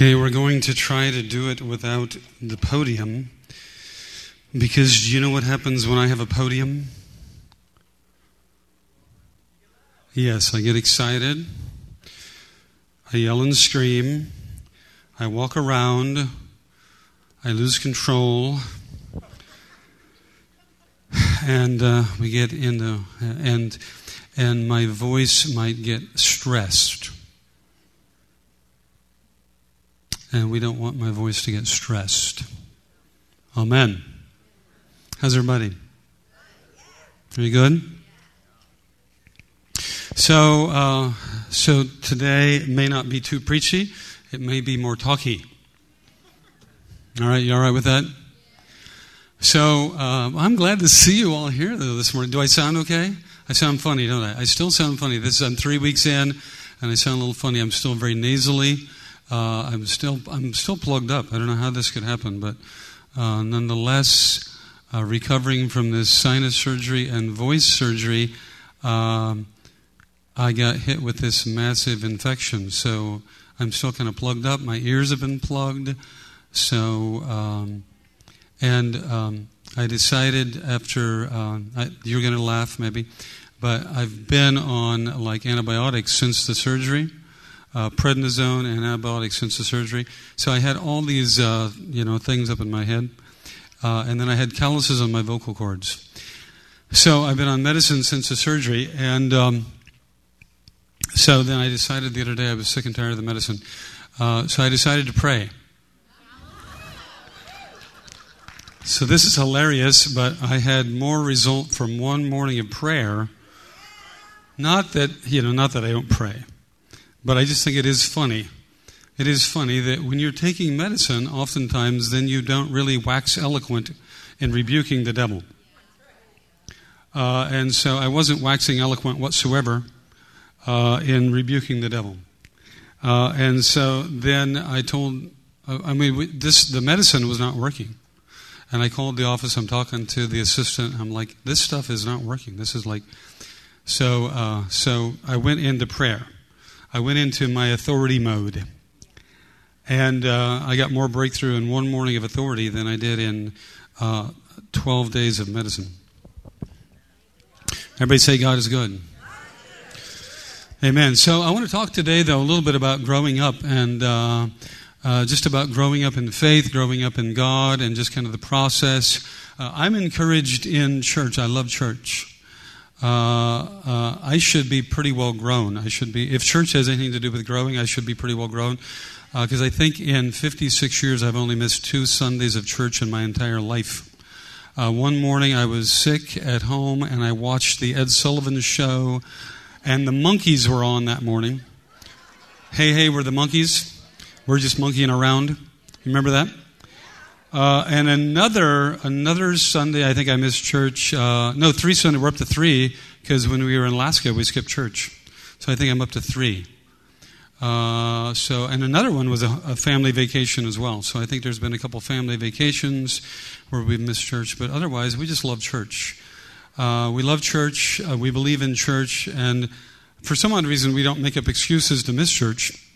Okay, we're going to try to do it without the podium because you know what happens when I have a podium? Yes, I get excited. I yell and scream. I walk around. I lose control. And uh, we get into, and, and my voice might get stressed. And we don't want my voice to get stressed. Amen. How's everybody? Very good. So, uh, so today may not be too preachy. It may be more talky. All right, you all right with that? So uh, I'm glad to see you all here though this morning. Do I sound okay? I sound funny, don't I? I still sound funny. This I'm three weeks in, and I sound a little funny. I'm still very nasally. Uh, I'm still I'm still plugged up. I don't know how this could happen, but uh, nonetheless, uh, recovering from this sinus surgery and voice surgery, um, I got hit with this massive infection. So I'm still kind of plugged up. My ears have been plugged. So um, and um, I decided after uh, I, you're going to laugh maybe, but I've been on like antibiotics since the surgery uh, prednisone and antibiotics since the surgery. So I had all these, uh, you know, things up in my head, uh, and then I had calluses on my vocal cords. So I've been on medicine since the surgery, and um, so then I decided the other day I was sick and tired of the medicine. Uh, so I decided to pray. So this is hilarious, but I had more result from one morning of prayer. Not that, you know, not that I don't pray. But I just think it is funny. It is funny that when you're taking medicine, oftentimes then you don't really wax eloquent in rebuking the devil. Uh, and so I wasn't waxing eloquent whatsoever uh, in rebuking the devil. Uh, and so then I told, uh, I mean, this the medicine was not working. And I called the office. I'm talking to the assistant. I'm like, this stuff is not working. This is like, so. Uh, so I went into prayer. I went into my authority mode. And uh, I got more breakthrough in one morning of authority than I did in uh, 12 days of medicine. Everybody say, God is good. Amen. So I want to talk today, though, a little bit about growing up and uh, uh, just about growing up in faith, growing up in God, and just kind of the process. Uh, I'm encouraged in church. I love church. Uh, uh, I should be pretty well grown. I should be, if church has anything to do with growing, I should be pretty well grown. Because uh, I think in 56 years, I've only missed two Sundays of church in my entire life. Uh, one morning, I was sick at home and I watched the Ed Sullivan show, and the Monkees were on that morning. Hey, hey, we're the Monkees. We're just monkeying around. Remember that? Uh, and another another Sunday, I think I missed church. Uh, no, three Sunday. We're up to three because when we were in Alaska, we skipped church. So I think I'm up to three. Uh, so and another one was a, a, family vacation as well. So I think there's been a couple family vacations where we've missed church, but otherwise we just love church. Uh, we love church. Uh, we believe in church, and for some odd reason, we don't make up excuses to miss church.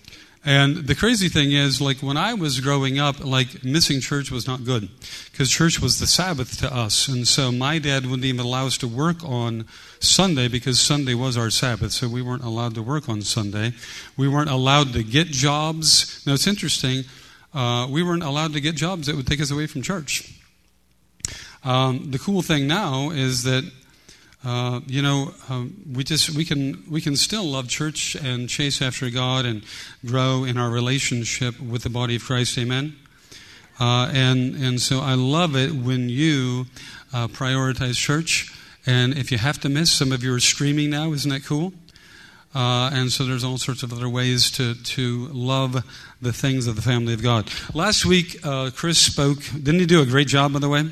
And the crazy thing is, like when I was growing up, like missing church was not good because church was the Sabbath to us. And so my dad wouldn't even allow us to work on Sunday because Sunday was our Sabbath. So we weren't allowed to work on Sunday. We weren't allowed to get jobs. Now it's interesting. Uh, we weren't allowed to get jobs that would take us away from church. Um, the cool thing now is that uh, you know, um, we just we can we can still love church and chase after God and grow in our relationship with the body of Christ. Amen. Uh, and and so I love it when you uh, prioritize church. And if you have to miss, some of you are streaming now. Isn't that cool? Uh, and so there's all sorts of other ways to, to love the things of the family of God. Last week, uh, Chris spoke. Didn't he do a great job, by the way?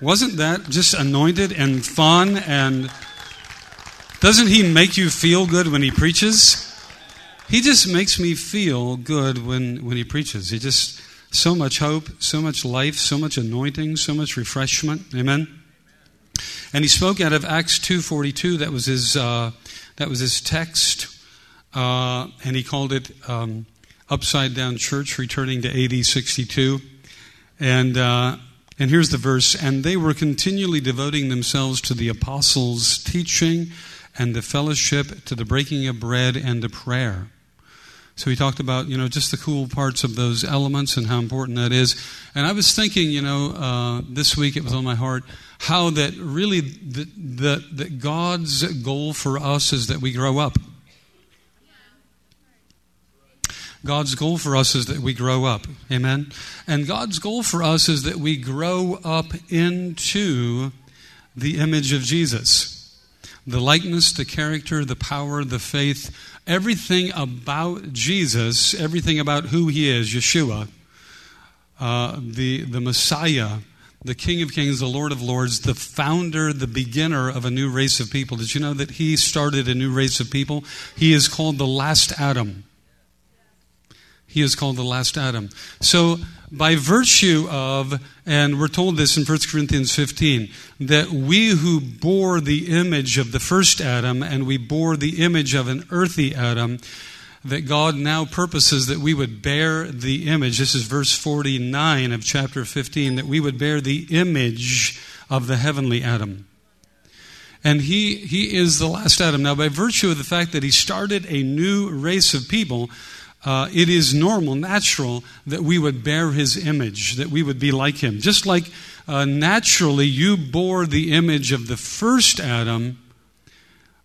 Wasn't that just anointed and fun? And doesn't he make you feel good when he preaches? He just makes me feel good when, when he preaches. He just, so much hope, so much life, so much anointing, so much refreshment. Amen? And he spoke out of Acts 2.42. That was his, uh, that was his text. Uh, and he called it um, upside down church returning to AD 62. And, uh, and here's the verse And they were continually devoting themselves to the apostles' teaching and the fellowship, to the breaking of bread and to prayer. So he talked about, you know, just the cool parts of those elements and how important that is. And I was thinking, you know, uh, this week it was on my heart how that really that, that, that God's goal for us is that we grow up. God's goal for us is that we grow up. Amen. And God's goal for us is that we grow up into the image of Jesus. The likeness, the character, the power, the faith, everything about Jesus, everything about who he is, Yeshua, uh, the, the Messiah, the King of Kings, the Lord of Lords, the founder, the beginner of a new race of people. Did you know that he started a new race of people? He is called the last Adam. He is called the last Adam. So, by virtue of, and we're told this in 1 Corinthians 15, that we who bore the image of the first Adam and we bore the image of an earthy Adam, that God now purposes that we would bear the image. This is verse 49 of chapter 15, that we would bear the image of the heavenly Adam. And he, he is the last Adam. Now, by virtue of the fact that he started a new race of people, uh, it is normal, natural, that we would bear his image, that we would be like him. Just like uh, naturally you bore the image of the first Adam,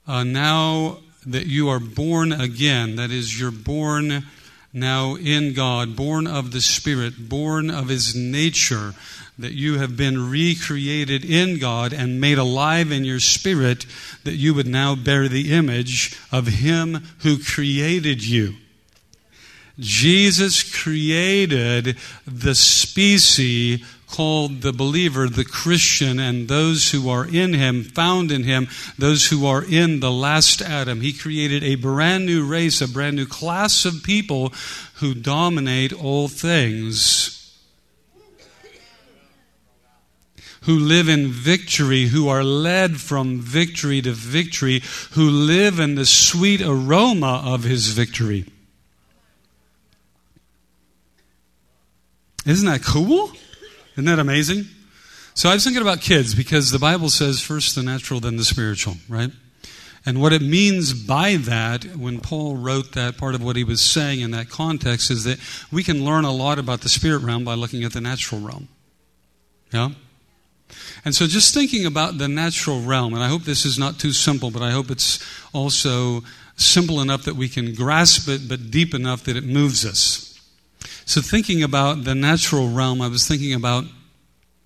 uh, now that you are born again, that is, you're born now in God, born of the Spirit, born of his nature, that you have been recreated in God and made alive in your spirit, that you would now bear the image of him who created you. Jesus created the species called the believer, the Christian, and those who are in him, found in him, those who are in the last Adam. He created a brand new race, a brand new class of people who dominate all things. Who live in victory, who are led from victory to victory, who live in the sweet aroma of his victory. Isn't that cool? Isn't that amazing? So I was thinking about kids because the Bible says first the natural, then the spiritual, right? And what it means by that, when Paul wrote that, part of what he was saying in that context is that we can learn a lot about the spirit realm by looking at the natural realm. Yeah? And so just thinking about the natural realm, and I hope this is not too simple, but I hope it's also simple enough that we can grasp it, but deep enough that it moves us. So, thinking about the natural realm, I was thinking about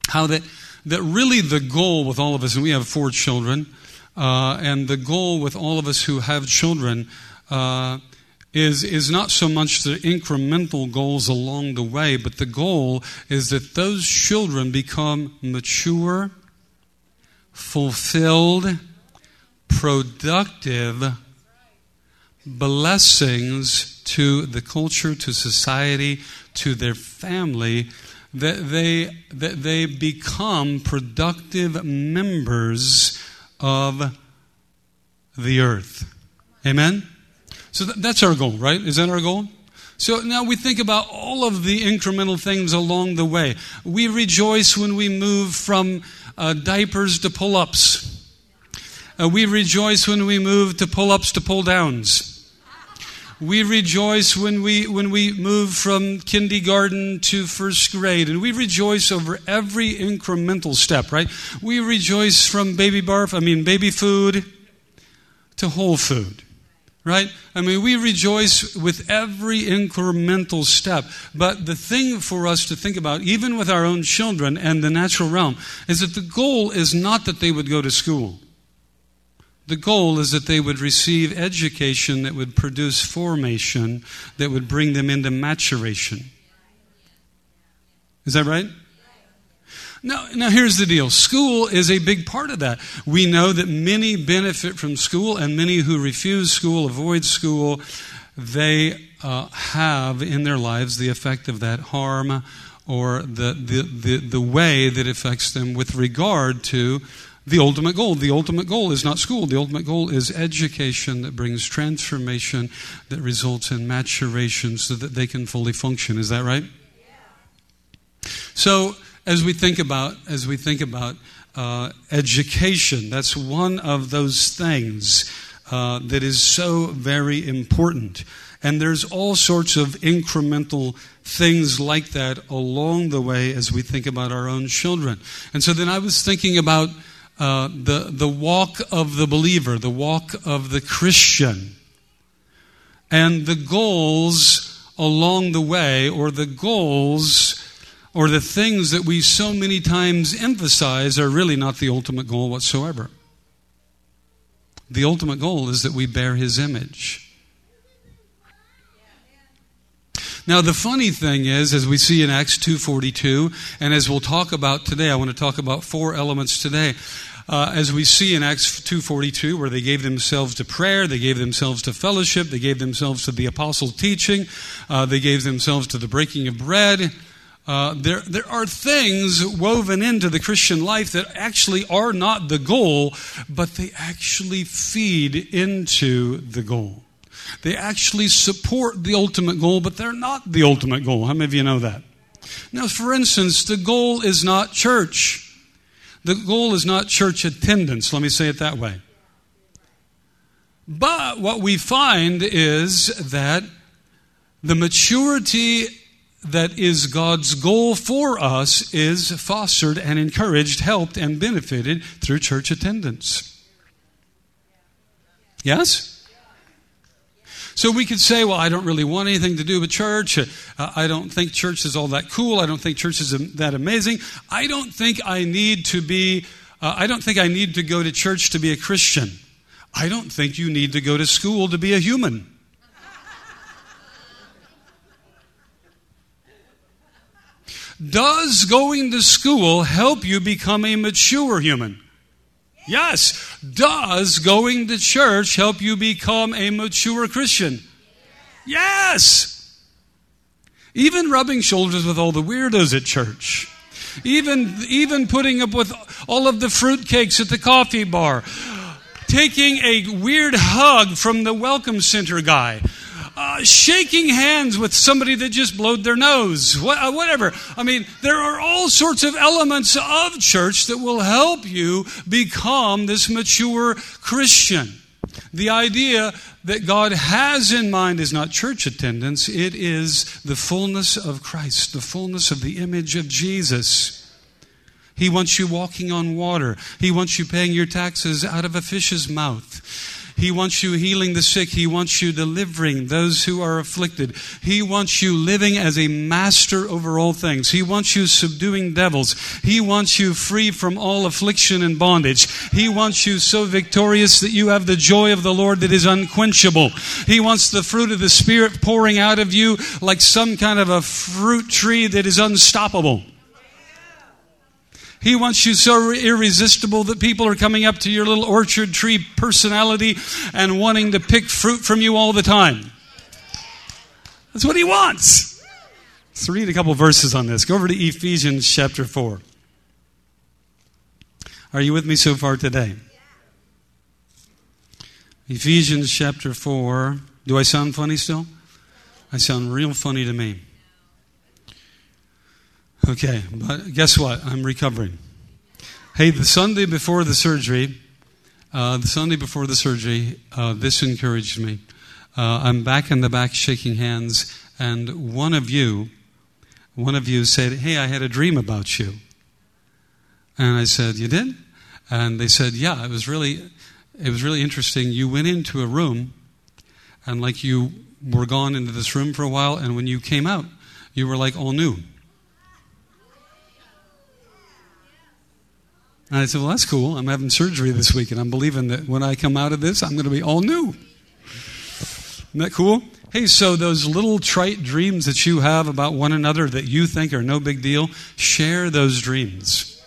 how that, that really the goal with all of us, and we have four children, uh, and the goal with all of us who have children uh, is, is not so much the incremental goals along the way, but the goal is that those children become mature, fulfilled, productive blessings to the culture, to society, to their family, that they, that they become productive members of the earth. Amen? So that's our goal, right? Is that our goal? So now we think about all of the incremental things along the way. We rejoice when we move from uh, diapers to pull ups. Uh, we rejoice when we move to pull ups to pull downs. We rejoice when we, when we move from kindergarten to first grade, and we rejoice over every incremental step, right? We rejoice from baby barf, I mean, baby food to whole food, right? I mean, we rejoice with every incremental step. But the thing for us to think about, even with our own children and the natural realm, is that the goal is not that they would go to school. The goal is that they would receive education that would produce formation that would bring them into maturation. Is that right? Now, now here's the deal. School is a big part of that. We know that many benefit from school, and many who refuse school, avoid school, they uh, have in their lives the effect of that harm or the, the, the, the way that affects them with regard to the ultimate goal. The ultimate goal is not school. The ultimate goal is education that brings transformation that results in maturation so that they can fully function. Is that right? So, as we think about as we think about uh, education, that's one of those things uh, that is so very important. And there's all sorts of incremental things like that along the way as we think about our own children. And so then I was thinking about uh, the, the walk of the believer, the walk of the Christian, and the goals along the way, or the goals or the things that we so many times emphasize are really not the ultimate goal whatsoever. The ultimate goal is that we bear his image. Now the funny thing is as we see in Acts 2:42 and as we'll talk about today I want to talk about four elements today. Uh, as we see in Acts 2:42 where they gave themselves to prayer, they gave themselves to fellowship, they gave themselves to the apostle teaching, uh, they gave themselves to the breaking of bread. Uh, there, there are things woven into the Christian life that actually are not the goal, but they actually feed into the goal. They actually support the ultimate goal, but they're not the ultimate goal. How many of you know that? Now, for instance, the goal is not church. The goal is not church attendance. Let me say it that way. But what we find is that the maturity that is God's goal for us is fostered and encouraged, helped, and benefited through church attendance. Yes? So we could say, well, I don't really want anything to do with church. Uh, I don't think church is all that cool. I don't think church is that amazing. I don't think I need to be, uh, I don't think I need to go to church to be a Christian. I don't think you need to go to school to be a human. Does going to school help you become a mature human? Yes. Does going to church help you become a mature Christian? Yes. Even rubbing shoulders with all the weirdos at church. Even, even putting up with all of the fruitcakes at the coffee bar. Taking a weird hug from the welcome center guy uh, shaking hands with somebody that just blowed their nose, uh, whatever. I mean, there are all sorts of elements of church that will help you become this mature Christian. The idea that God has in mind is not church attendance, it is the fullness of Christ, the fullness of the image of Jesus. He wants you walking on water. He wants you paying your taxes out of a fish's mouth. He wants you healing the sick. He wants you delivering those who are afflicted. He wants you living as a master over all things. He wants you subduing devils. He wants you free from all affliction and bondage. He wants you so victorious that you have the joy of the Lord that is unquenchable. He wants the fruit of the Spirit pouring out of you like some kind of a fruit tree that is unstoppable. He wants you so irresistible that people are coming up to your little orchard tree personality and wanting to pick fruit from you all the time. That's what he wants. Let's read a couple verses on this. Go over to Ephesians chapter 4. Are you with me so far today? Ephesians chapter 4. Do I sound funny still? I sound real funny to me. Okay, but guess what? I'm recovering. Hey, the Sunday before the surgery, uh, the Sunday before the surgery, uh, this encouraged me. Uh, I'm back in the back shaking hands, and one of you, one of you said, "Hey, I had a dream about you." And I said, "You did?" And they said, "Yeah, it was really, it was really interesting. You went into a room, and like you were gone into this room for a while, and when you came out, you were like all new." And I said, Well, that's cool. I'm having surgery this week, and I'm believing that when I come out of this, I'm going to be all new. Isn't that cool? Hey, so those little trite dreams that you have about one another that you think are no big deal, share those dreams.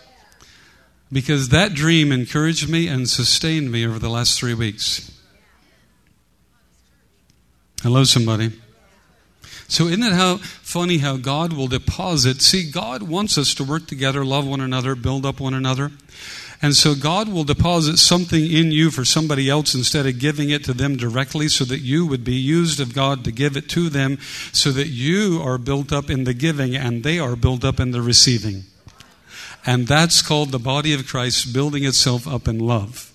Because that dream encouraged me and sustained me over the last three weeks. Hello, somebody. So, isn't it how funny how God will deposit? See, God wants us to work together, love one another, build up one another. And so God will deposit something in you for somebody else instead of giving it to them directly so that you would be used of God to give it to them so that you are built up in the giving and they are built up in the receiving. And that's called the body of Christ building itself up in love.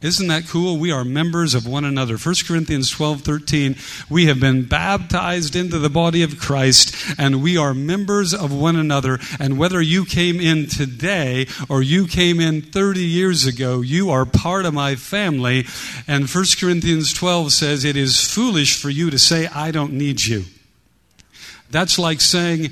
Isn't that cool? We are members of one another. 1 Corinthians 12 13. We have been baptized into the body of Christ, and we are members of one another. And whether you came in today or you came in 30 years ago, you are part of my family. And 1 Corinthians 12 says, It is foolish for you to say, I don't need you. That's like saying,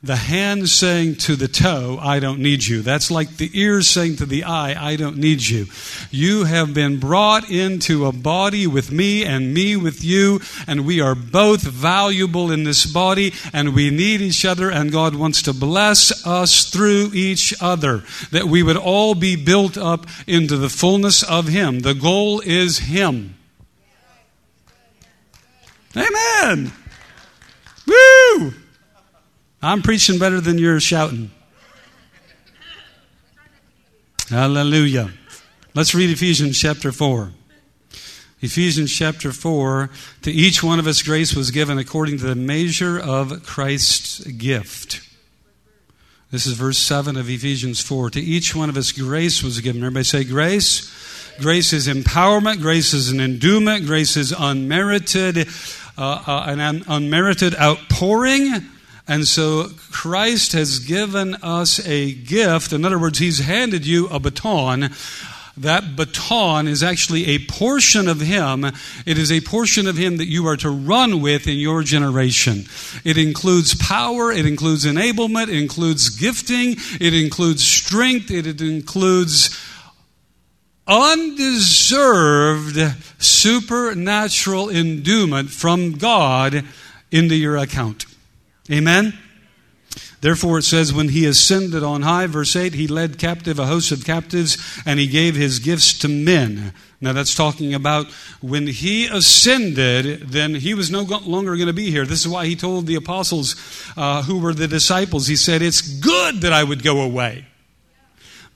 the hand saying to the toe, I don't need you. That's like the ear saying to the eye, I don't need you. You have been brought into a body with me and me with you, and we are both valuable in this body, and we need each other, and God wants to bless us through each other, that we would all be built up into the fullness of Him. The goal is Him. Amen. Woo! I'm preaching better than you're shouting. Hallelujah. Let's read Ephesians chapter 4. Ephesians chapter 4 To each one of us grace was given according to the measure of Christ's gift. This is verse 7 of Ephesians 4. To each one of us grace was given. Everybody say grace. Grace is empowerment. Grace is an endowment. Grace is unmerited, uh, uh, an unmerited outpouring and so Christ has given us a gift. In other words, He's handed you a baton. That baton is actually a portion of Him. It is a portion of Him that you are to run with in your generation. It includes power, it includes enablement, it includes gifting, it includes strength, it includes undeserved supernatural endowment from God into your account. Amen? Therefore, it says, when he ascended on high, verse 8, he led captive a host of captives and he gave his gifts to men. Now, that's talking about when he ascended, then he was no longer going to be here. This is why he told the apostles uh, who were the disciples, he said, It's good that I would go away.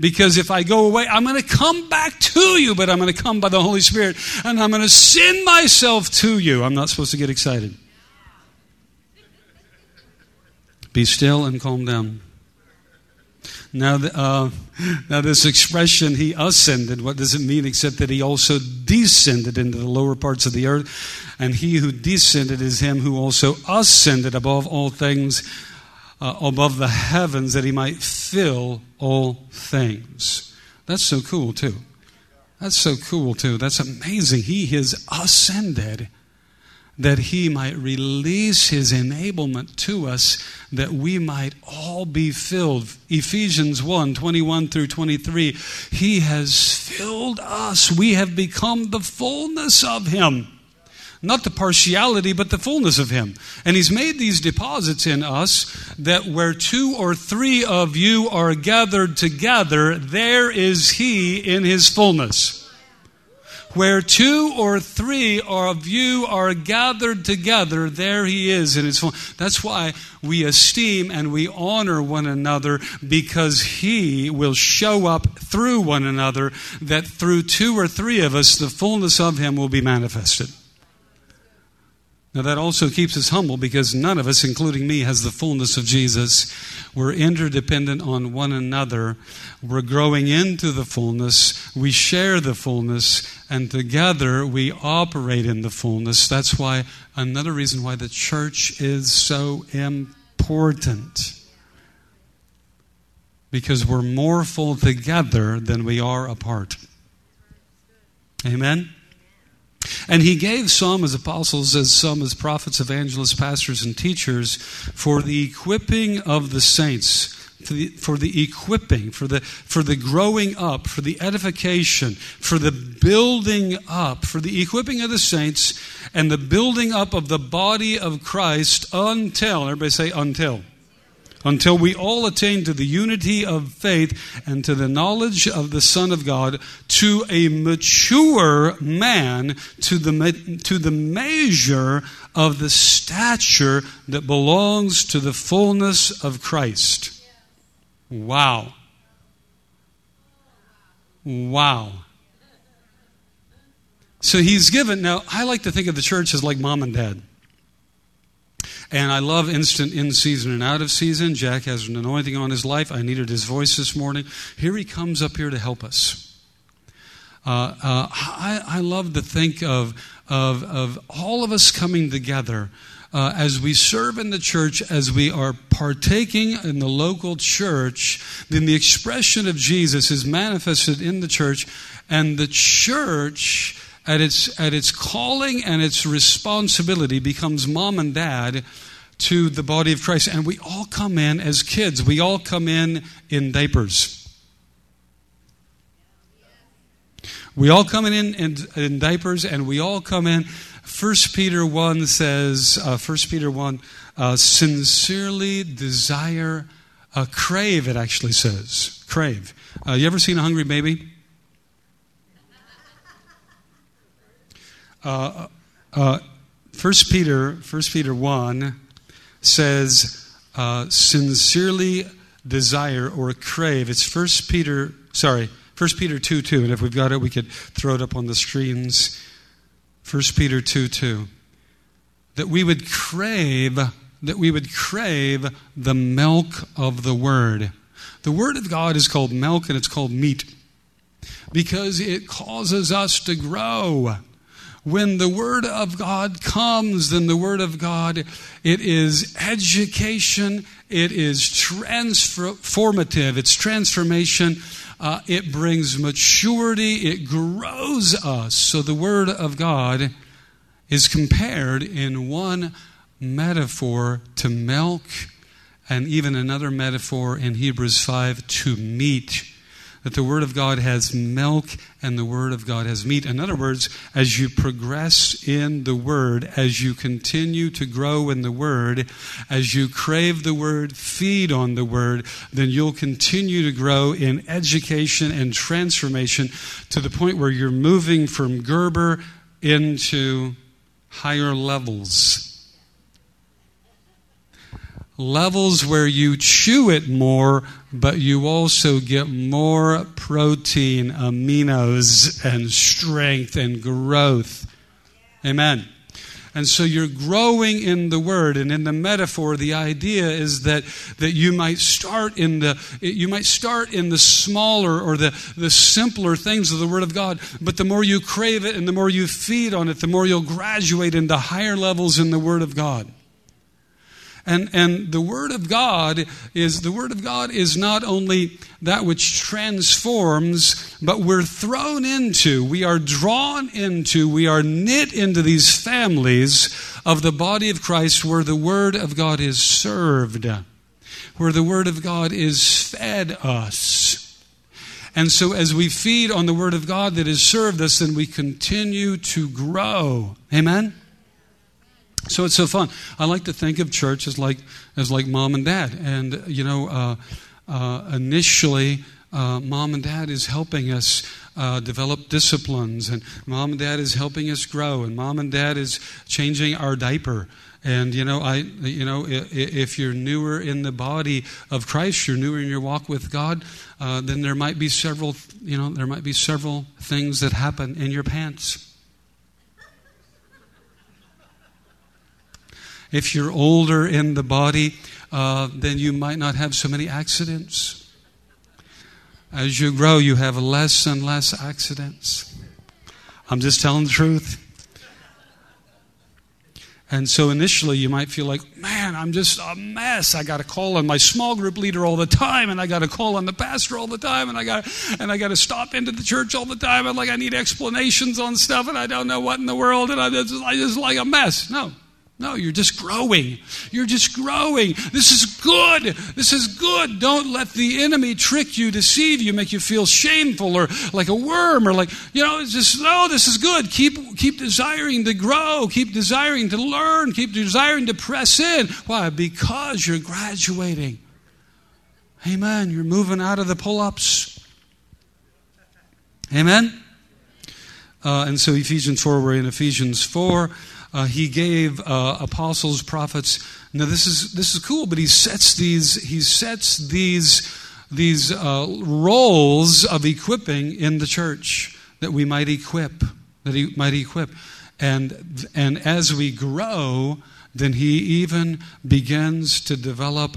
Because if I go away, I'm going to come back to you, but I'm going to come by the Holy Spirit and I'm going to send myself to you. I'm not supposed to get excited. Be still and calm down. Now, uh, now, this expression, he ascended, what does it mean except that he also descended into the lower parts of the earth? And he who descended is him who also ascended above all things, uh, above the heavens, that he might fill all things. That's so cool, too. That's so cool, too. That's amazing. He has ascended that he might release his enablement to us that we might all be filled ephesians 1 21 through 23 he has filled us we have become the fullness of him not the partiality, but the fullness of Him. And He's made these deposits in us that where two or three of you are gathered together, there is He in His fullness. Where two or three of you are gathered together, there he is in his form. That's why we esteem and we honor one another because he will show up through one another, that through two or three of us, the fullness of him will be manifested. Now, that also keeps us humble because none of us, including me, has the fullness of Jesus. We're interdependent on one another. We're growing into the fullness. We share the fullness, and together we operate in the fullness. That's why, another reason why the church is so important. Because we're more full together than we are apart. Amen? And he gave some as apostles, as some as prophets, evangelists, pastors, and teachers for the equipping of the saints. For the, for the equipping, for the, for the growing up, for the edification, for the building up, for the equipping of the saints, and the building up of the body of Christ until, everybody say until until we all attain to the unity of faith and to the knowledge of the Son of God, to a mature man, to the, to the measure of the stature that belongs to the fullness of Christ. Wow. Wow. So he's given, now I like to think of the church as like mom and dad. And I love instant in season and out of season. Jack has an anointing on his life. I needed his voice this morning. Here he comes up here to help us. Uh, uh, I, I, love to think of, of, of all of us coming together uh, as we serve in the church, as we are partaking in the local church, then the expression of Jesus is manifested in the church, and the church at its, at its calling and its responsibility becomes mom and dad to the body of Christ. And we all come in as kids, we all come in in diapers. We all come in in, in diapers and we all come in. 1 Peter 1 says, uh, 1 Peter 1, uh, sincerely desire, uh, crave, it actually says. Crave. Uh, you ever seen a hungry baby? Uh, uh, First Peter, First Peter one, says uh, sincerely desire or crave. It's First Peter, sorry, First Peter two two, and if we've got it, we could throw it up on the screens. First Peter two two, that we would crave, that we would crave the milk of the Word. The Word of God is called milk, and it's called meat because it causes us to grow when the Word of God comes, then the Word of God, it is education, it is transformative, it's transformation, uh, it brings maturity, it grows us. So the Word of God is compared in one metaphor to milk, and even another metaphor in Hebrews 5 to meat that the Word of God has milk and the Word of God has meat. In other words, as you progress in the Word, as you continue to grow in the Word, as you crave the Word, feed on the Word, then you'll continue to grow in education and transformation to the point where you're moving from Gerber into higher levels levels where you chew it more, but you also get more protein, aminos, and strength and growth. Amen. And so you're growing in the word and in the metaphor the idea is that that you might start in the you might start in the smaller or the the simpler things of the word of God but the more you crave it and the more you feed on it the more you'll graduate into higher levels in the word of God. And, and the Word of God is the Word of God is not only that which transforms, but we're thrown into, we are drawn into, we are knit into these families of the body of Christ where the Word of God is served, where the Word of God is fed us. And so, as we feed on the Word of God that has served us, then we continue to grow. Amen? So it's so fun. I like to think of church as like as like mom and dad, and you know, uh, uh, initially, uh, mom and dad is helping us uh, develop disciplines, and mom and dad is helping us grow, and mom and dad is changing our diaper. And you know, I you know, if you're newer in the body of Christ, you're newer in your walk with God, uh, then there might be several you know there might be several things that happen in your pants. If you're older in the body, uh, then you might not have so many accidents. As you grow, you have less and less accidents. I'm just telling the truth. And so initially you might feel like, man, I'm just a mess. I got to call on my small group leader all the time, and I got to call on the pastor all the time, and I got and I got to stop into the church all the time, and like I need explanations on stuff, and I don't know what in the world, and I just, I just like a mess. No, no, you're just growing. You're just growing. This is good. This is good. Don't let the enemy trick you, deceive you, make you feel shameful or like a worm or like, you know, it's just, no, this is good. Keep, keep desiring to grow. Keep desiring to learn. Keep desiring to press in. Why? Because you're graduating. Amen. You're moving out of the pull ups. Amen. Uh, and so Ephesians 4, we're in Ephesians 4. Uh, he gave uh, apostles, prophets. Now this is this is cool, but he sets these he sets these these uh, roles of equipping in the church that we might equip, that he might equip. And, and as we grow, then he even begins to develop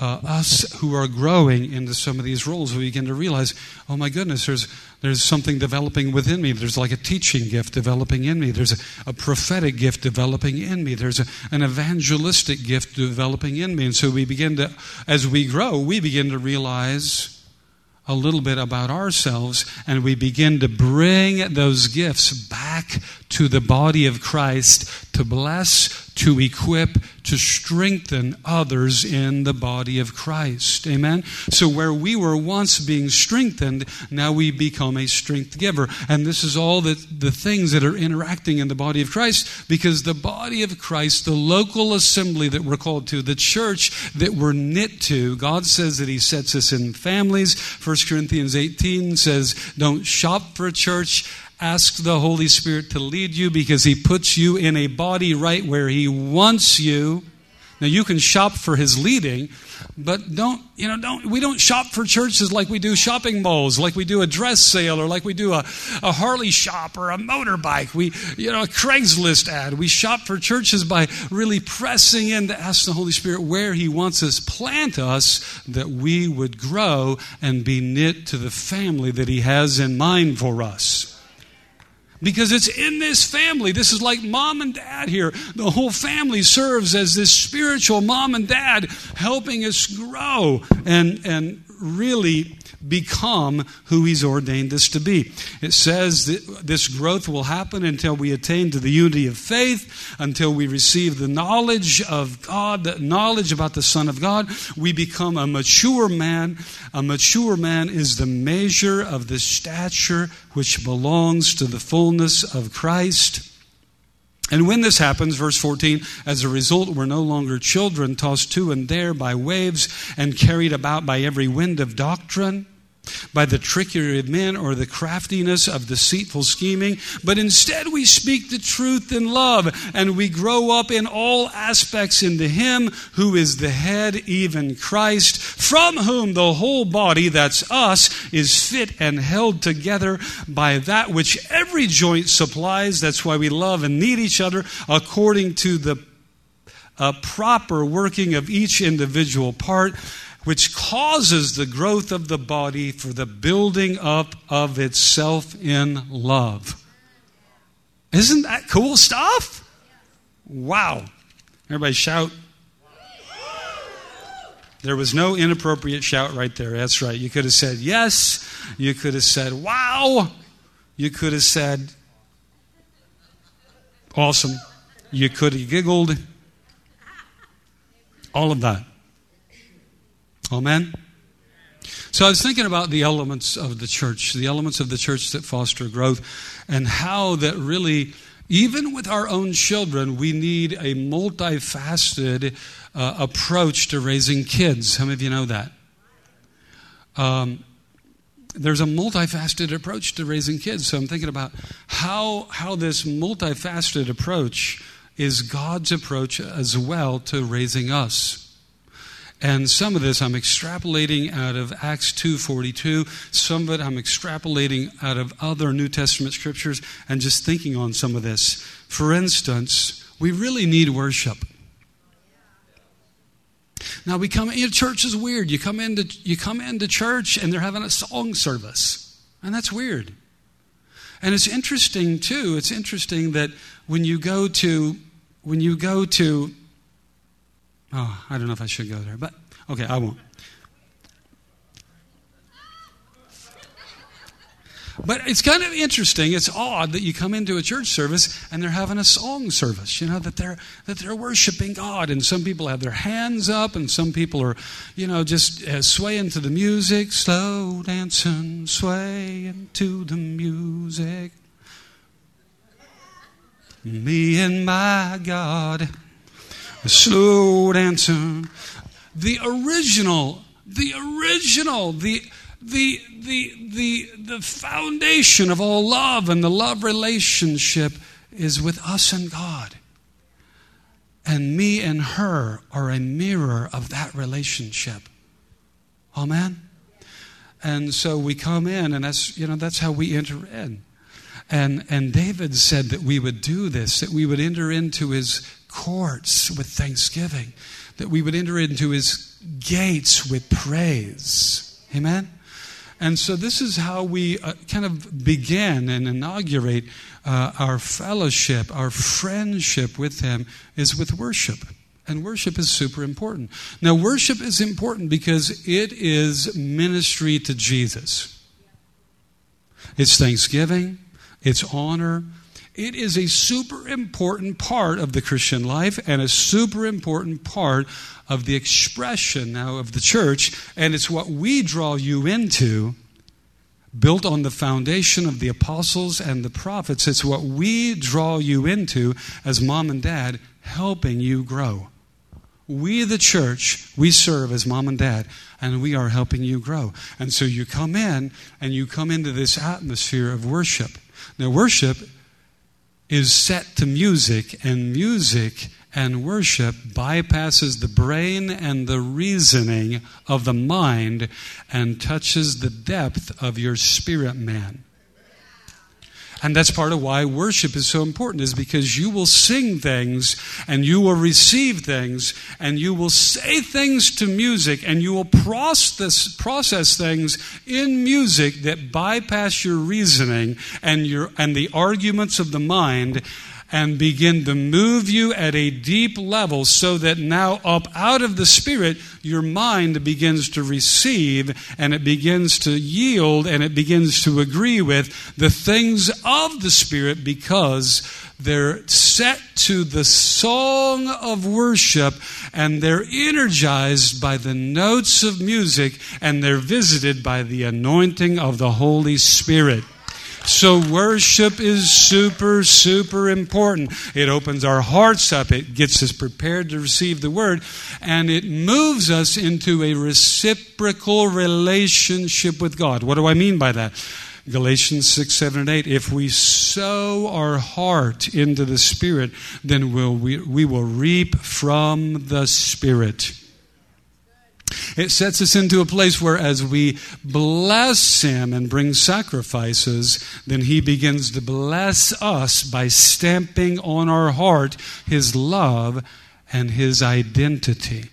uh, us who are growing into some of these roles. We begin to realize, oh my goodness, there's, there's something developing within me. There's like a teaching gift developing in me. There's a, a prophetic gift developing in me. There's a, an evangelistic gift developing in me. And so we begin to, as we grow, we begin to realize a little bit about ourselves and we begin to bring those gifts back to the body of Christ to bless, to equip, to strengthen others in the body of Christ. Amen? So, where we were once being strengthened, now we become a strength giver. And this is all the, the things that are interacting in the body of Christ because the body of Christ, the local assembly that we're called to, the church that we're knit to, God says that He sets us in families. 1 Corinthians 18 says, Don't shop for a church Ask the Holy Spirit to lead you because He puts you in a body right where He wants you. Now you can shop for His leading, but don't you know? Don't we don't shop for churches like we do shopping malls, like we do a dress sale, or like we do a, a Harley shop or a motorbike. We you know a Craigslist ad. We shop for churches by really pressing in to ask the Holy Spirit where He wants us, plant us, that we would grow and be knit to the family that He has in mind for us because it's in this family. This is like mom and dad here. The whole family serves as this spiritual mom and dad helping us grow and, and really become who He's ordained us to be. It says that this growth will happen until we attain to the unity of faith, until we receive the knowledge of God, the knowledge about the Son of God. We become a mature man. A mature man is the measure of the stature which belongs to the fullness of Christ. And when this happens, verse 14, as a result, we're no longer children tossed to and there by waves and carried about by every wind of doctrine by the trickery of men or the craftiness of deceitful scheming, but instead we speak the truth in love, and we grow up in all aspects into Him who is the head, even Christ, from whom the whole body, that's us, is fit and held together by that which every joint supplies. That's why we love and need each other according to the uh, proper working of each individual part which causes the growth of the body for the building up of itself in love. Isn't that cool stuff? Wow. Everybody shout. There was no inappropriate shout right there. That's right. You could have said yes. You could have said wow. You could have said awesome. You could have giggled. All of that. Amen? So I was thinking about the elements of the church, the elements of the church that foster growth, and how that really, even with our own children, we need a multifaceted uh, approach to raising kids. How many of you know that? Um, there's a multifaceted approach to raising kids. So I'm thinking about how, how this multifaceted approach is God's approach as well to raising us. And some of this I'm extrapolating out of Acts 2:42, some of it I'm extrapolating out of other New Testament scriptures and just thinking on some of this. For instance, we really need worship. Now we come in church is weird. You come into you come into church and they're having a song service. And that's weird. And it's interesting too. It's interesting that when you go to when you go to Oh, I don't know if I should go there, but okay, I won't. But it's kind of interesting. It's odd that you come into a church service and they're having a song service. You know that they're that they're worshiping God, and some people have their hands up, and some people are, you know, just uh, swaying to the music, slow dancing, swaying to the music. Me and my God slow dancing. The original, the original, the the the the the foundation of all love and the love relationship is with us and God. And me and her are a mirror of that relationship. Amen. And so we come in, and that's, you know, that's how we enter in. And, and David said that we would do this, that we would enter into his courts with thanksgiving, that we would enter into his gates with praise. Amen? And so this is how we uh, kind of begin and inaugurate uh, our fellowship, our friendship with him is with worship. And worship is super important. Now, worship is important because it is ministry to Jesus. It's thanksgiving, it's honor. It is a super important part of the Christian life and a super important part of the expression now of the church. And it's what we draw you into built on the foundation of the apostles and the prophets. It's what we draw you into as mom and dad, helping you grow. We, the church, we serve as mom and dad, and we are helping you grow. And so you come in and you come into this atmosphere of worship. Now, worship is set to music, and music and worship bypasses the brain and the reasoning of the mind and touches the depth of your spirit man. And that's part of why worship is so important, is because you will sing things and you will receive things and you will say things to music and you will process, process things in music that bypass your reasoning and, your, and the arguments of the mind and begin to move you at a deep level so that now up out of the spirit your mind begins to receive and it begins to yield and it begins to agree with the things of the spirit because they're set to the song of worship and they're energized by the notes of music and they're visited by the anointing of the Holy Spirit. So, worship is super, super important. It opens our hearts up, it gets us prepared to receive the word, and it moves us into a reciprocal relationship with God. What do I mean by that? Galatians 6, 7, and 8. If we sow our heart into the Spirit, then we'll, we, we will reap from the Spirit. It sets us into a place where, as we bless Him and bring sacrifices, then He begins to bless us by stamping on our heart His love and His identity.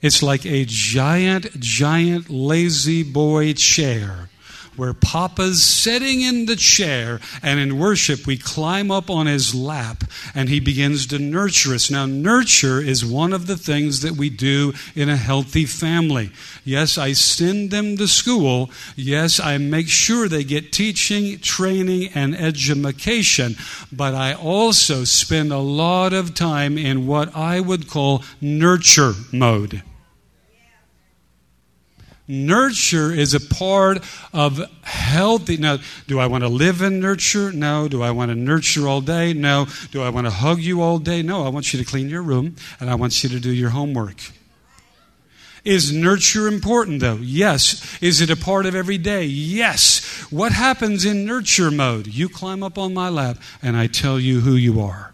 It's like a giant, giant La-Z-Boy chair where Papa's sitting in the chair, and in worship we climb up on his lap and he begins to nurture us. Now, nurture is one of the things that we do in a healthy family. Yes, I send them to school. Yes, I make sure they get teaching, training, and education. But I also spend a lot of time in what I would call nurture mode. Nurture is a part of healthy. Now, do I want to live in nurture? No. Do I want to nurture all day? No. Do I want to hug you all day? No. I want you to clean your room and I want you to do your homework. Is nurture important though? Yes. Is it a part of every day? Yes. What happens in nurture mode? You climb up on my lap and I tell you who you are.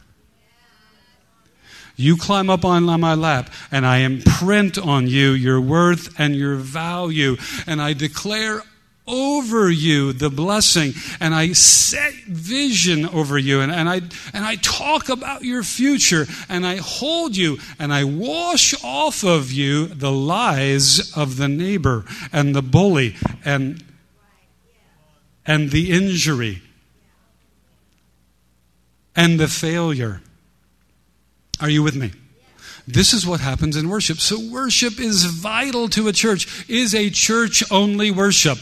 You climb up on my lap, and I imprint on you your worth and your value, and I declare over you the blessing and I set vision over you and, and, I, and I talk about your future and I hold you and I wash off of you the lies of the neighbor and the bully and, and the injury and the failure. Are you with me? This is what happens in worship. So, worship is vital to a church. Is a church only worship?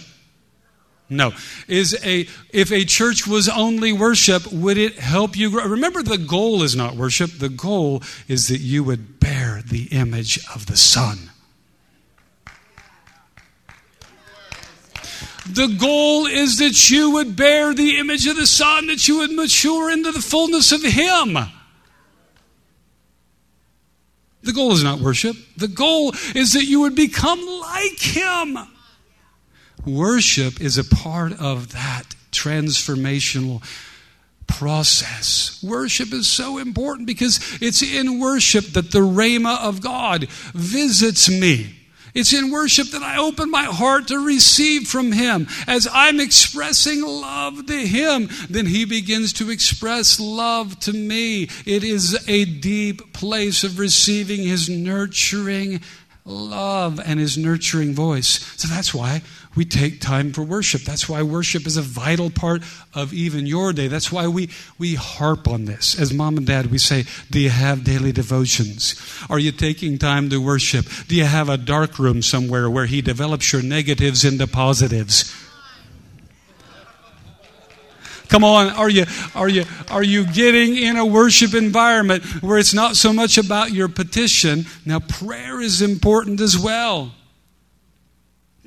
No. Is a if a church was only worship, would it help you grow? Remember the goal is not worship. The goal is that you would bear the image of the Son. The goal is that you would bear the image of the Son, that you would mature into the fullness of Him. The goal is not worship. The goal is that you would become like Him. Worship is a part of that transformational process. Worship is so important because it's in worship that the Rhema of God visits me. It's in worship that I open my heart to receive from Him. As I'm expressing love to Him, then He begins to express love to me. It is a deep place of receiving His nurturing love and His nurturing voice. So that's why we take time for worship. That's why worship is a vital part of even your day. That's why we, we harp on this. As mom and dad, we say, Do you have daily devotions? Are you taking time to worship? Do you have a dark room somewhere where He develops your negatives into positives? Come on, are you are you are you getting in a worship environment where it's not so much about your petition? Now prayer is important as well.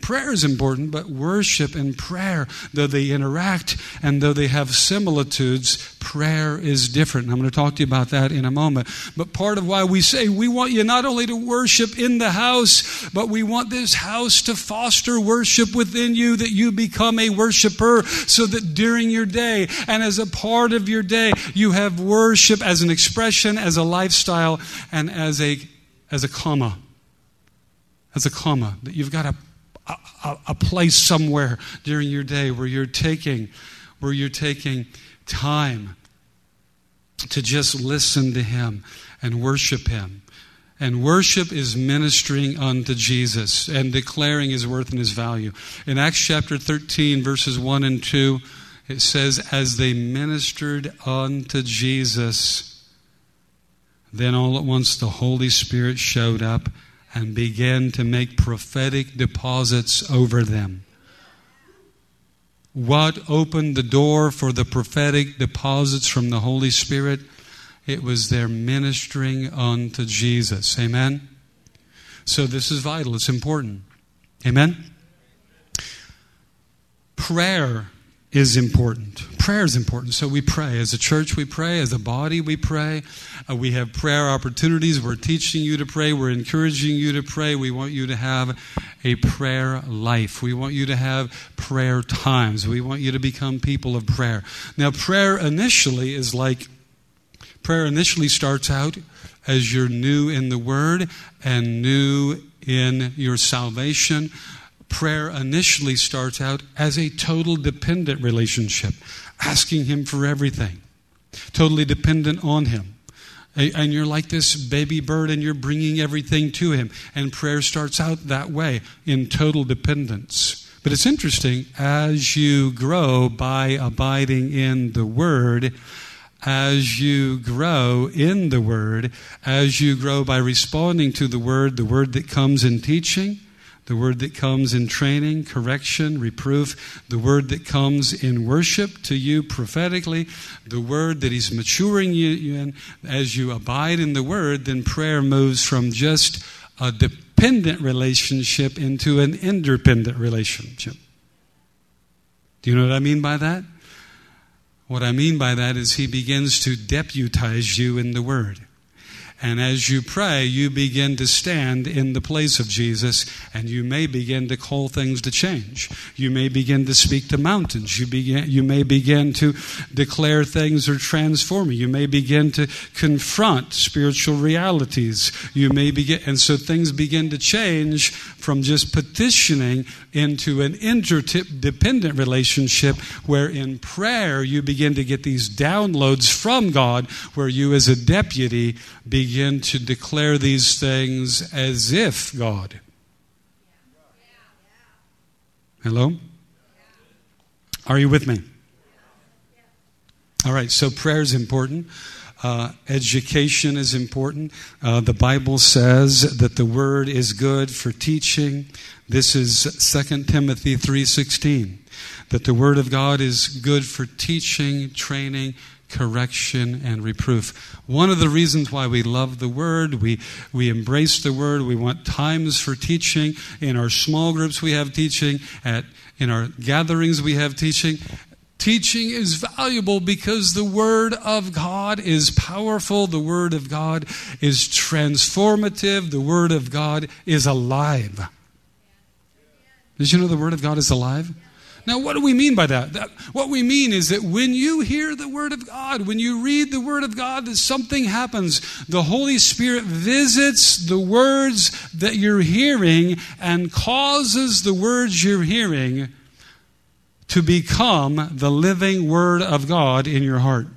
Prayer is important, but worship and prayer, though they interact and though they have similitudes, prayer is different. And I'm going to talk to you about that in a moment. But part of why we say we want you not only to worship in the house, but we want this house to foster worship within you, that you become a worshiper, so that during your day and as a part of your day, you have worship as an expression, as a lifestyle, and as a as a comma. As a comma. That you've got to a, a place somewhere during your day where you're taking where you're taking time to just listen to him and worship him and worship is ministering unto Jesus and declaring his worth and his value. In Acts chapter 13, verses 1 and 2, it says, As they ministered unto Jesus, then all at once the Holy Spirit showed up and began to make prophetic deposits over them. What opened the door for the prophetic deposits from the Holy Spirit? It was their ministering unto Jesus. Amen? So this is vital, it's important. Amen? Prayer is important. Prayer is important. So we pray. As a church, we pray. As a body, we pray. Uh, we have prayer opportunities. We're teaching you to pray. We're encouraging you to pray. We want you to have a prayer life. We want you to have prayer times. We want you to become people of prayer. Now, prayer initially is like prayer initially starts out as you're new in the Word and new in your salvation prayer initially starts out as a total dependent relationship, asking Him for everything, totally dependent on Him. And you're like this baby bird and you're bringing everything to Him. And prayer starts out that way, in total dependence. But it's interesting, as you grow by abiding in the Word, as you grow in the Word, as you grow by responding to the Word, the Word that comes in teaching, the word that comes in training, correction, reproof, the word that comes in worship to you prophetically, the word that He's maturing you in as you abide in the word, then prayer moves from just a dependent relationship into an independent relationship. Do you know what I mean by that? What I mean by that is He begins to deputize you in the word. And as you pray, you begin to stand in the place of Jesus, and you may begin to call things to change. You may begin to speak to mountains. You, begin, you may begin to declare things are transforming. You may begin to confront spiritual realities. You may begin, and so things begin to change from just petitioning into an interdependent relationship where in prayer you begin to get these downloads from God, where you as a deputy begin to declare these things as if God. Hello? Are you with me? All right, so prayer is important. Uh, education is important. Uh, the Bible says that the word is good for teaching. This is 2 Timothy 3:16. That the word of God is good for teaching, training, correction, and reproof. One of the reasons why we love the Word, we, we embrace the Word, we want times for teaching. In our small groups, we have teaching. At, in our gatherings, we have teaching. Teaching is valuable because the Word of God is powerful. The Word of God is transformative. The Word of God is alive. Did you know the Word of God is alive? Now, what do we mean by that? that? What we mean is that when you hear the Word of God, when you read the Word of God, that something happens. The Holy Spirit visits the words that you're hearing and causes the words you're hearing to become the living Word of God in your heart.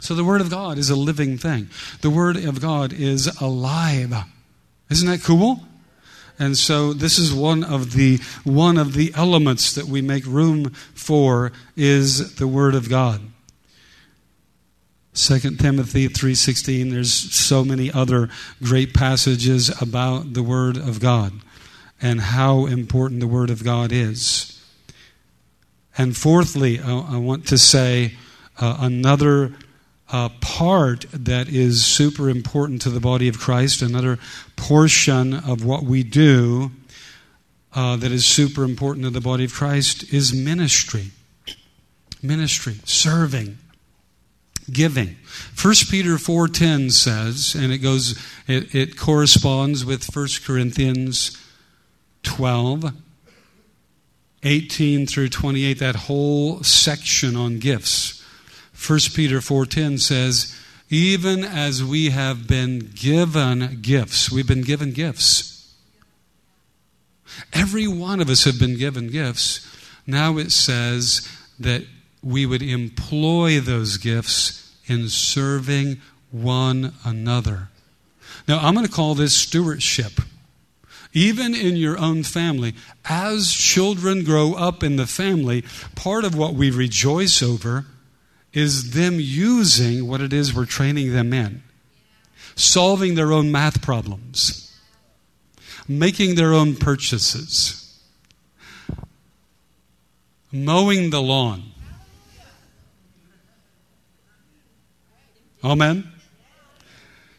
So the Word of God is a living thing. The Word of God is alive. Isn't that cool? And so this is one of the one of the elements that we make room for is the word of God. 2 Timothy 3:16 there's so many other great passages about the word of God and how important the word of God is. And fourthly, I, I want to say uh, another uh, part that is super important to the body of Christ, another portion of what we do uh, that is super important to the body of Christ is ministry. Ministry, serving, giving. 1 Peter 4:10 says, and it goes it, it corresponds with 1 Corinthians 12 18 through 28 that whole section on gifts 1 Peter 4:10 says, "Even as we have been given gifts, we've been given gifts. Every one of us have been given gifts. Now it says that we would employ those gifts in serving one another. Now, I'm going to call this stewardship. Even in your own family, as children grow up in the family, part of what we rejoice over is them using what it is we're training them in, solving their own math problems, making their own purchases, mowing the lawn. Amen?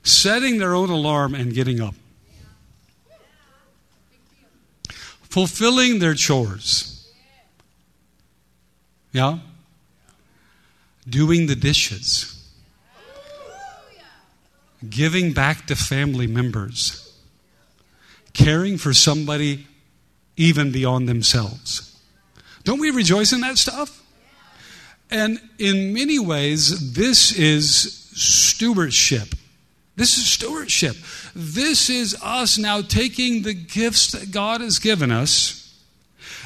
Setting their own alarm and getting up. Fulfilling their chores. Yeah? Doing the dishes, giving back to family members, caring for somebody even beyond themselves. Don't we rejoice in that stuff? And in many ways, this is stewardship. This is stewardship. This is us now taking the gifts that God has given us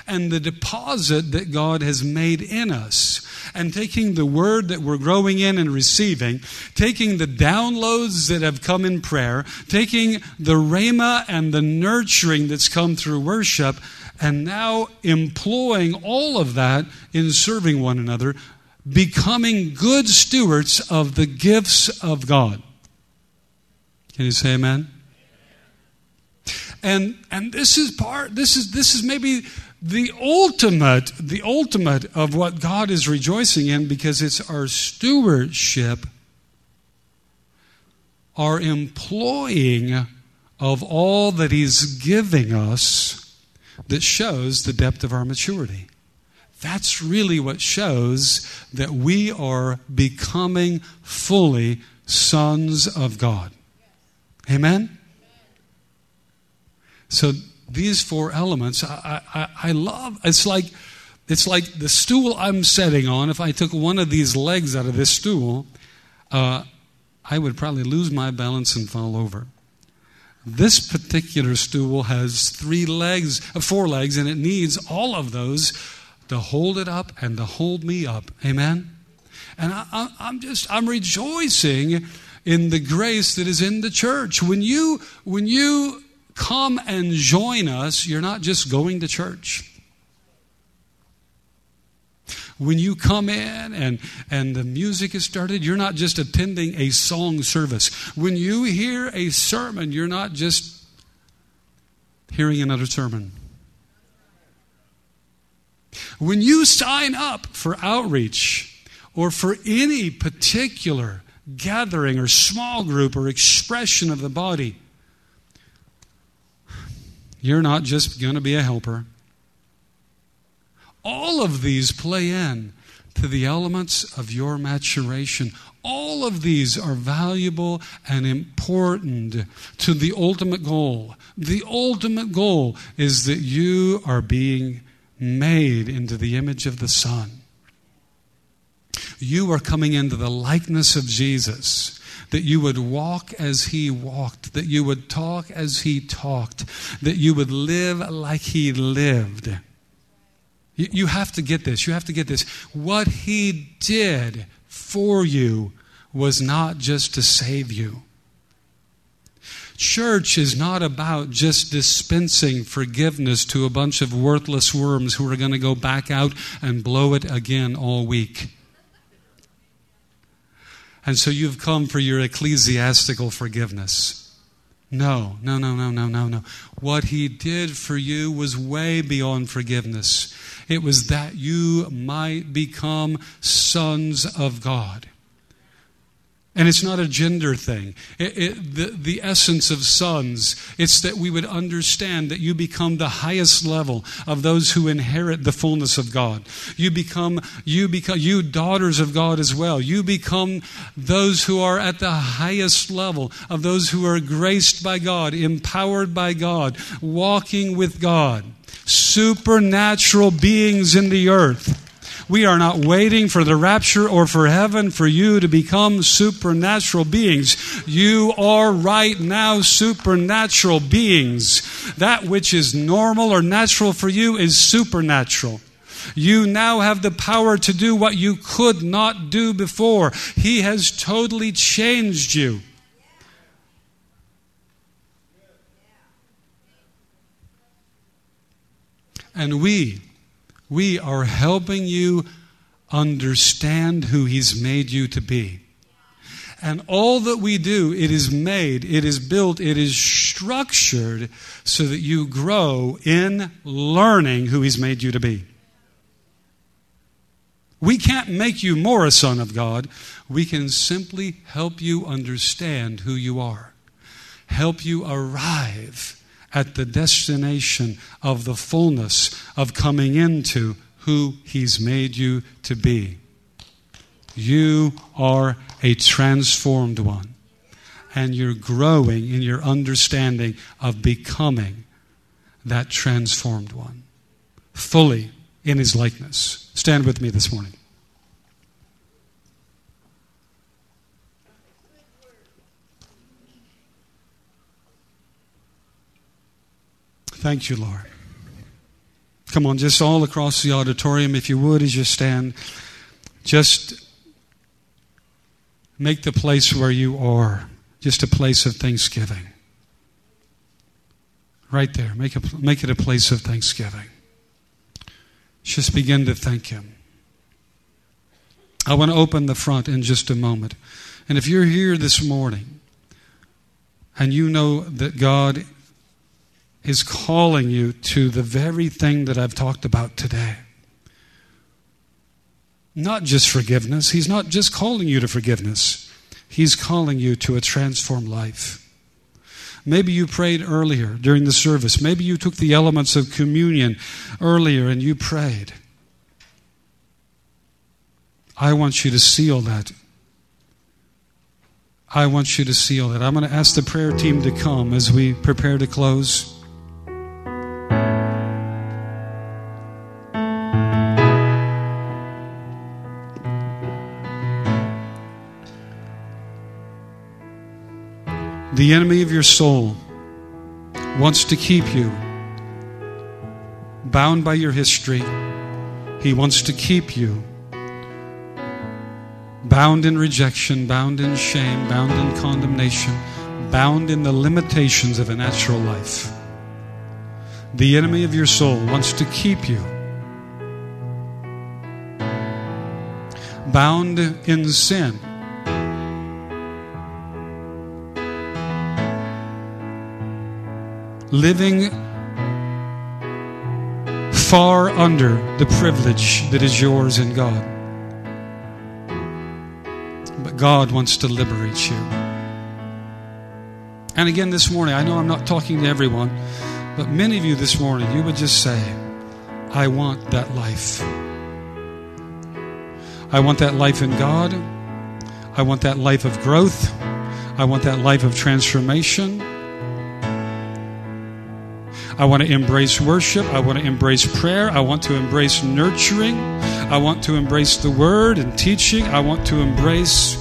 and the deposit that God has made in us and taking the word that we're growing in and receiving, taking the downloads that have come in prayer, taking the rhema and the nurturing that's come through worship, and now employing all of that in serving one another, becoming good stewards of the gifts of God. Can you say amen? And and this is part this is this is maybe the ultimate, the ultimate of what God is rejoicing in because it's our stewardship, our employing of all that He's giving us that shows the depth of our maturity. That's really what shows that we are becoming fully sons of God. Amen? So these four elements, I, I, I love. It's like it's like the stool I'm sitting on. If I took one of these legs out of this stool, uh, I would probably lose my balance and fall over. This particular stool has three legs, uh, four legs, and it needs all of those to hold it up and to hold me up. Amen. And I, am just I'm rejoicing in the grace that is in the church. When you when you come and join us, you're not just going to church. When you come in and, and the music is started, you're not just attending a song service. When you hear a sermon, you're not just hearing another sermon. When you sign up for outreach or for any particular gathering or small group or expression of the body, you're not just going to be a helper. All of these play in to the elements of your maturation. All of these are valuable and important to the ultimate goal. The ultimate goal is that you are being made into the image of the Son. You are coming into the likeness of Jesus that you would walk as he walked, that you would talk as he talked, that you would live like he lived. You, have to get this. You have to get this. What he did for you was not just to save you. Church is not about just dispensing forgiveness to a bunch of worthless worms who are going to go back out and blow it again all week. And so you've come for your ecclesiastical forgiveness. No, no, no, no, no, no, no. What he did for you was way beyond forgiveness. It was that you might become sons of God. And it's not a gender thing. It, it, the, the essence of sons, it's that we would understand that you become the highest level of those who inherit the fullness of God. You become, you become, you daughters of God as well. You become those who are at the highest level of those who are graced by God, empowered by God, walking with God. Supernatural beings in the earth. We are not waiting for the rapture or for heaven for you to become supernatural beings. You are right now supernatural beings. That which is normal or natural for you is supernatural. You now have the power to do what you could not do before. He has totally changed you. And we, we are helping you understand who He's made you to be. And all that we do, it is made, it is built, it is structured so that you grow in learning who He's made you to be. We can't make you more a son of God. We can simply help you understand who you are, help you arrive at the destination of the fullness of coming into who He's made you to be. You are a transformed one, and you're growing in your understanding of becoming that transformed one, fully in His likeness. Stand with me this morning. Thank you, Lord. Come on, just all across the auditorium, if you would, as you stand, just make the place where you are just a place of thanksgiving. Right there. Make, a, make it a place of thanksgiving. Just begin to thank Him. I want to open the front in just a moment. And if you're here this morning and you know that God is calling you to the very thing that I've talked about today. Not just forgiveness. He's not just calling you to forgiveness, He's calling you to a transformed life. Maybe you prayed earlier during the service. Maybe you took the elements of communion earlier and you prayed. I want you to seal that. I want you to seal that. I'm going to ask the prayer team to come as we prepare to close. The enemy of your soul wants to keep you bound by your history. He wants to keep you bound in rejection, bound in shame, bound in condemnation, bound in the limitations of a natural life. The enemy of your soul wants to keep you bound in sin living far under the privilege that is yours in God. But God wants to liberate you. And again, this morning, I know I'm not talking to everyone, but many of you this morning, you would just say, I want that life. I want that life in God. I want that life of growth. I want that life of transformation. I want to embrace worship. I want to embrace prayer. I want to embrace nurturing. I want to embrace the word and teaching. I want to embrace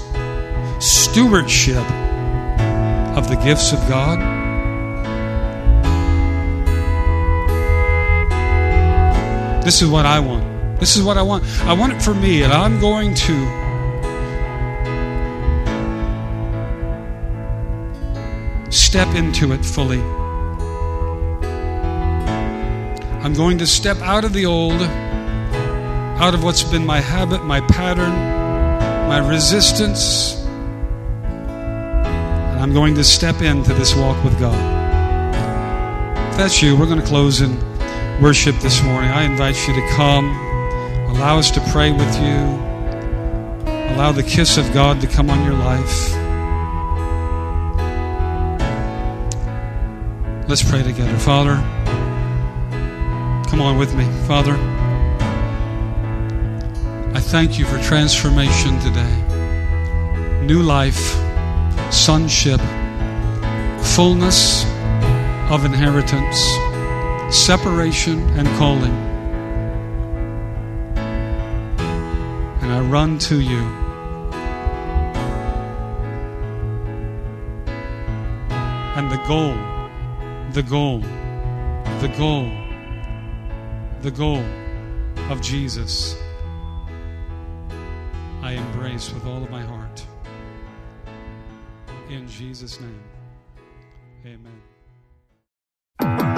stewardship of the gifts of God. This is what I want. This is what I want. I want it for me, and I'm going to step into it fully. I'm going to step out of the old, out of what's been my habit, my pattern, my resistance, and I'm going to step into this walk with God. If that's you, we're going to close in worship this morning. I invite you to come, allow us to pray with you, allow the kiss of God to come on your life. Let's pray together. Father, come on with me. Father, I thank you for transformation today. New life, sonship, fullness of inheritance, separation and calling. And I run to you. And the goal the goal, the goal, the goal of Jesus, I embrace with all of my heart. In Jesus' name, amen.